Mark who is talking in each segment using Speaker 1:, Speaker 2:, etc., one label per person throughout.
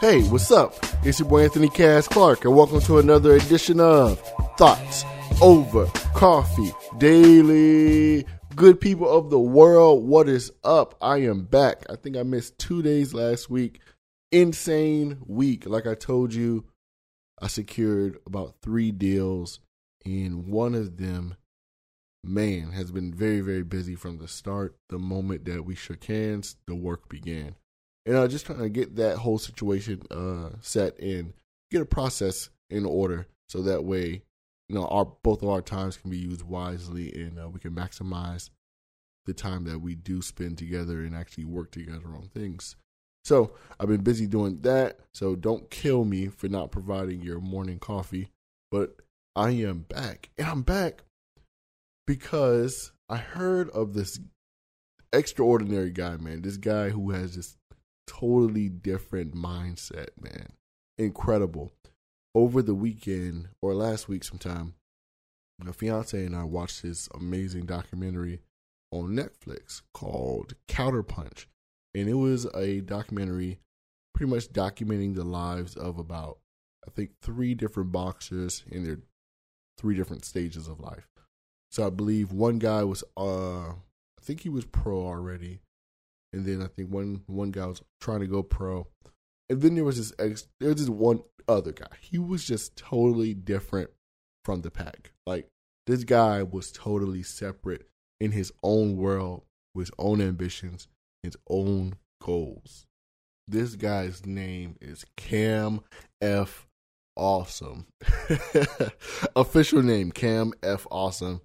Speaker 1: Hey, what's up? It's your boy Anthony Cass Clark, and welcome to another edition of Thoughts Over Coffee Daily. Good people of the world, what is up? I am back. I think I missed two days last week. Insane week. Like I told you, I secured about three deals, and one of them, man, has been very, very busy from the start. The moment that we shook hands, the work began. And I uh, just trying to get that whole situation uh, set in, get a process in order so that way, you know, our both of our times can be used wisely and uh, we can maximize the time that we do spend together and actually work together on things. So I've been busy doing that. So don't kill me for not providing your morning coffee. But I am back. And I'm back because I heard of this extraordinary guy, man. This guy who has this totally different mindset, man. Incredible. Over the weekend or last week sometime, my fiance and I watched this amazing documentary on Netflix called Counterpunch and it was a documentary pretty much documenting the lives of about I think three different boxers in their three different stages of life. So I believe one guy was uh I think he was pro already. And then I think one one guy was trying to go pro. And then there was this ex there was this one other guy. He was just totally different from the pack. Like this guy was totally separate in his own world with his own ambitions his own goals. This guy's name is Cam F. Awesome. Official name Cam F. Awesome.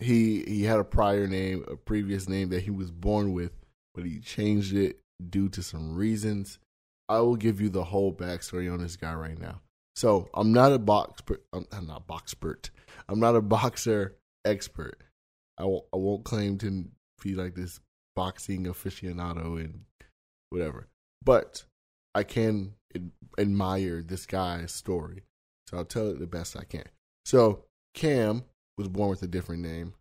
Speaker 1: He he had a prior name, a previous name that he was born with, but he changed it due to some reasons. I will give you the whole backstory on this guy right now. So I'm not a box, I'm, I'm not boxpert. I'm not a boxer expert. I won't, I won't claim to be like this boxing aficionado and whatever. But I can admire this guy's story. So I'll tell it the best I can. So Cam was born with a different name,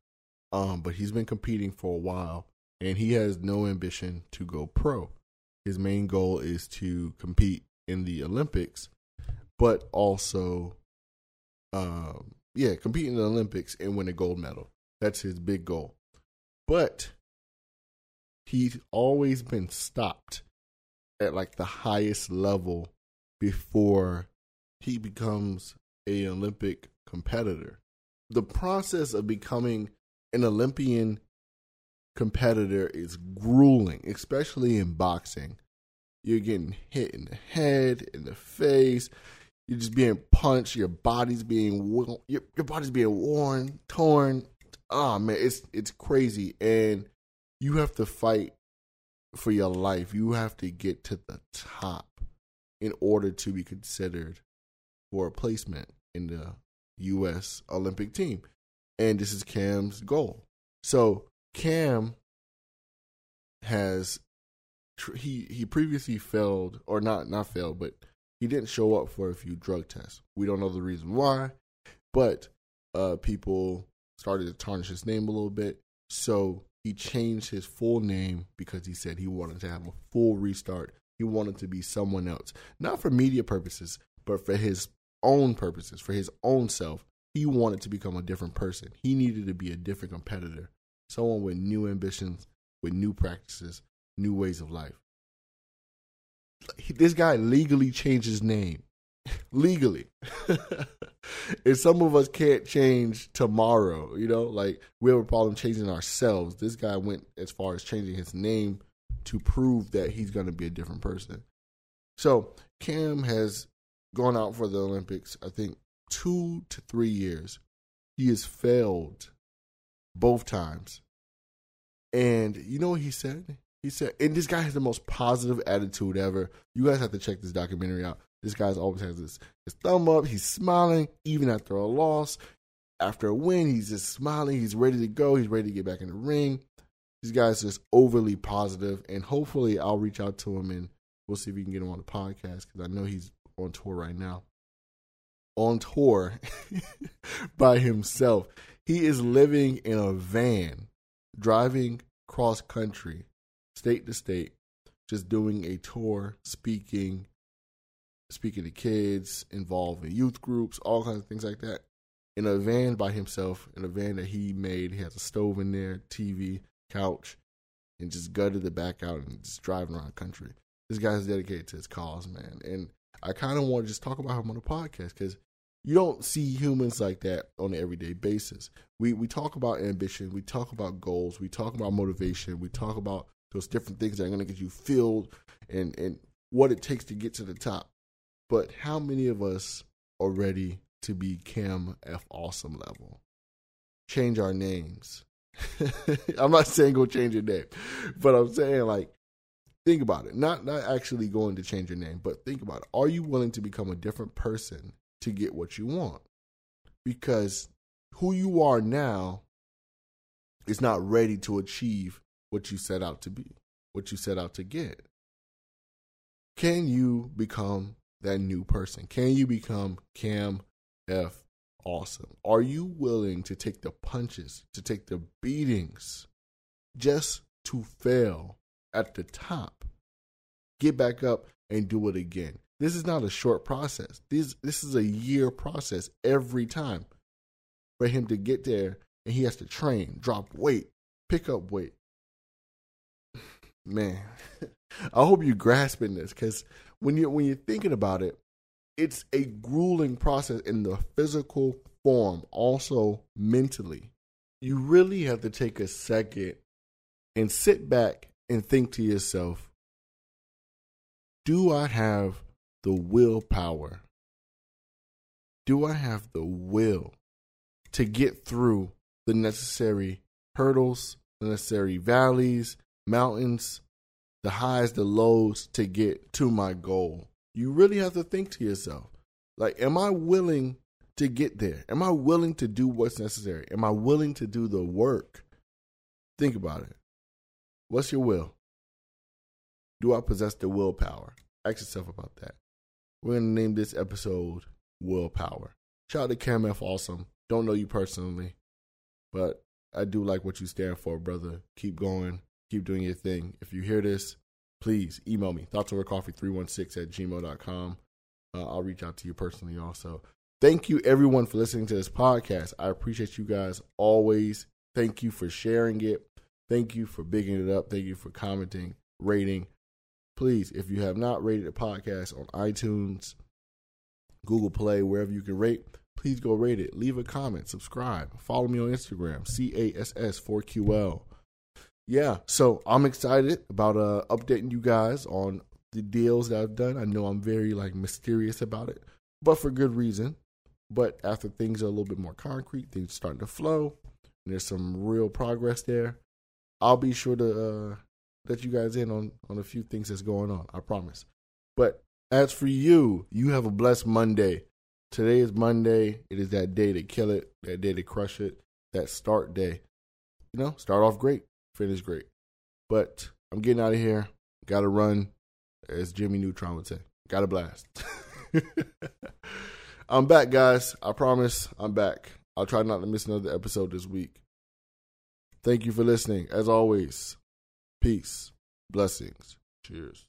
Speaker 1: um, but he's been competing for a while and he has no ambition to go pro. His main goal is to compete in the Olympics, but also, um, yeah, compete in the Olympics and win a gold medal. That's his big goal. But he's always been stopped at like the highest level before he becomes a Olympic competitor. The process of becoming an Olympian competitor is grueling, especially in boxing. You're getting hit in the head, in the face. You're just being punched. Your body's being your your body's being worn, torn. Oh man, it's it's crazy. And you have to fight for your life. You have to get to the top in order to be considered for a placement in the U.S. Olympic team. And this is Cam's goal. So Cam has he he previously failed or not not failed, but he didn't show up for a few drug tests. We don't know the reason why, but uh, people started to tarnish his name a little bit. So he changed his full name because he said he wanted to have a full restart. He wanted to be someone else, not for media purposes, but for his own purposes, for his own self. He wanted to become a different person. He needed to be a different competitor, someone with new ambitions, with new practices, new ways of life. This guy legally changed his name legally. and some of us can't change tomorrow, you know, like we have a problem changing ourselves. This guy went as far as changing his name to prove that he's going to be a different person. So Cam has gone out for the Olympics, I think, two to three years. He has failed both times. And you know what he said? He said, and this guy has the most positive attitude ever. You guys have to check this documentary out. This guy's always has his, his thumb up. He's smiling even after a loss. After a win, he's just smiling. He's ready to go. He's ready to get back in the ring. These guys just overly positive, and hopefully, I'll reach out to him and we'll see if we can get him on the podcast because I know he's on tour right now. On tour by himself. He is living in a van, driving cross country, state to state, just doing a tour, speaking, speaking to kids, involved in youth groups, all kinds of things like that. In a van by himself, in a van that he made. He has a stove in there, TV, couch, and just gutted the back out and just driving around the country. This guy's dedicated to his cause, man. And I kind of want to just talk about him on the podcast because you don't see humans like that on an everyday basis. We we talk about ambition, we talk about goals, we talk about motivation, we talk about those different things that are going to get you filled and and what it takes to get to the top. But how many of us are ready to be Cam F Awesome level? Change our names. I'm not saying go change your name, but I'm saying like think about it. Not not actually going to change your name, but think about it. Are you willing to become a different person to get what you want? Because who you are now is not ready to achieve what you set out to be, what you set out to get. Can you become that new person? Can you become Cam F awesome? Are you willing to take the punches, to take the beatings just to fail at the top? Get back up and do it again. This is not a short process. This this is a year process every time for him to get there and he has to train, drop weight, pick up weight. Man, I hope you're grasping this because when you when you're thinking about it, it's a grueling process in the physical form, also mentally. You really have to take a second and sit back and think to yourself, do I have the willpower? Do I have the will to get through the necessary hurdles, the necessary valleys, mountains, the highs, the lows to get to my goal? You really have to think to yourself, like, am I willing to get there? Am I willing to do what's necessary? Am I willing to do the work? Think about it. What's your will? Do I possess the willpower? Ask yourself about that. We're going to name this episode Willpower. Shout out to Cam F. Awesome. Don't know you personally, but I do like what you stand for, brother. Keep going. Keep doing your thing. If you hear this, please email me, thoughtsovercoffee316 at gmail.com. Uh, I'll reach out to you personally also. Thank you, everyone, for listening to this podcast. I appreciate you guys always. Thank you for sharing it. Thank you for bigging it up. Thank you for commenting, rating. Please, if you have not rated the podcast on iTunes, Google Play, wherever you can rate, please go rate it. Leave a comment, subscribe, follow me on Instagram, CASS4QL. Yeah, so I'm excited about uh, updating you guys on the deals that I've done. I know I'm very like mysterious about it, but for good reason. But after things are a little bit more concrete, things starting to flow, and there's some real progress there. I'll be sure to uh, let you guys in on on a few things that's going on. I promise. But as for you, you have a blessed Monday. Today is Monday. It is that day to kill it, that day to crush it, that start day. You know, start off great, finish great. But I'm getting out of here. Got to run, as Jimmy Neutron would say. Got to blast. I'm back, guys. I promise I'm back. I'll try not to miss another episode this week. Thank you for listening. As always, peace, blessings, cheers.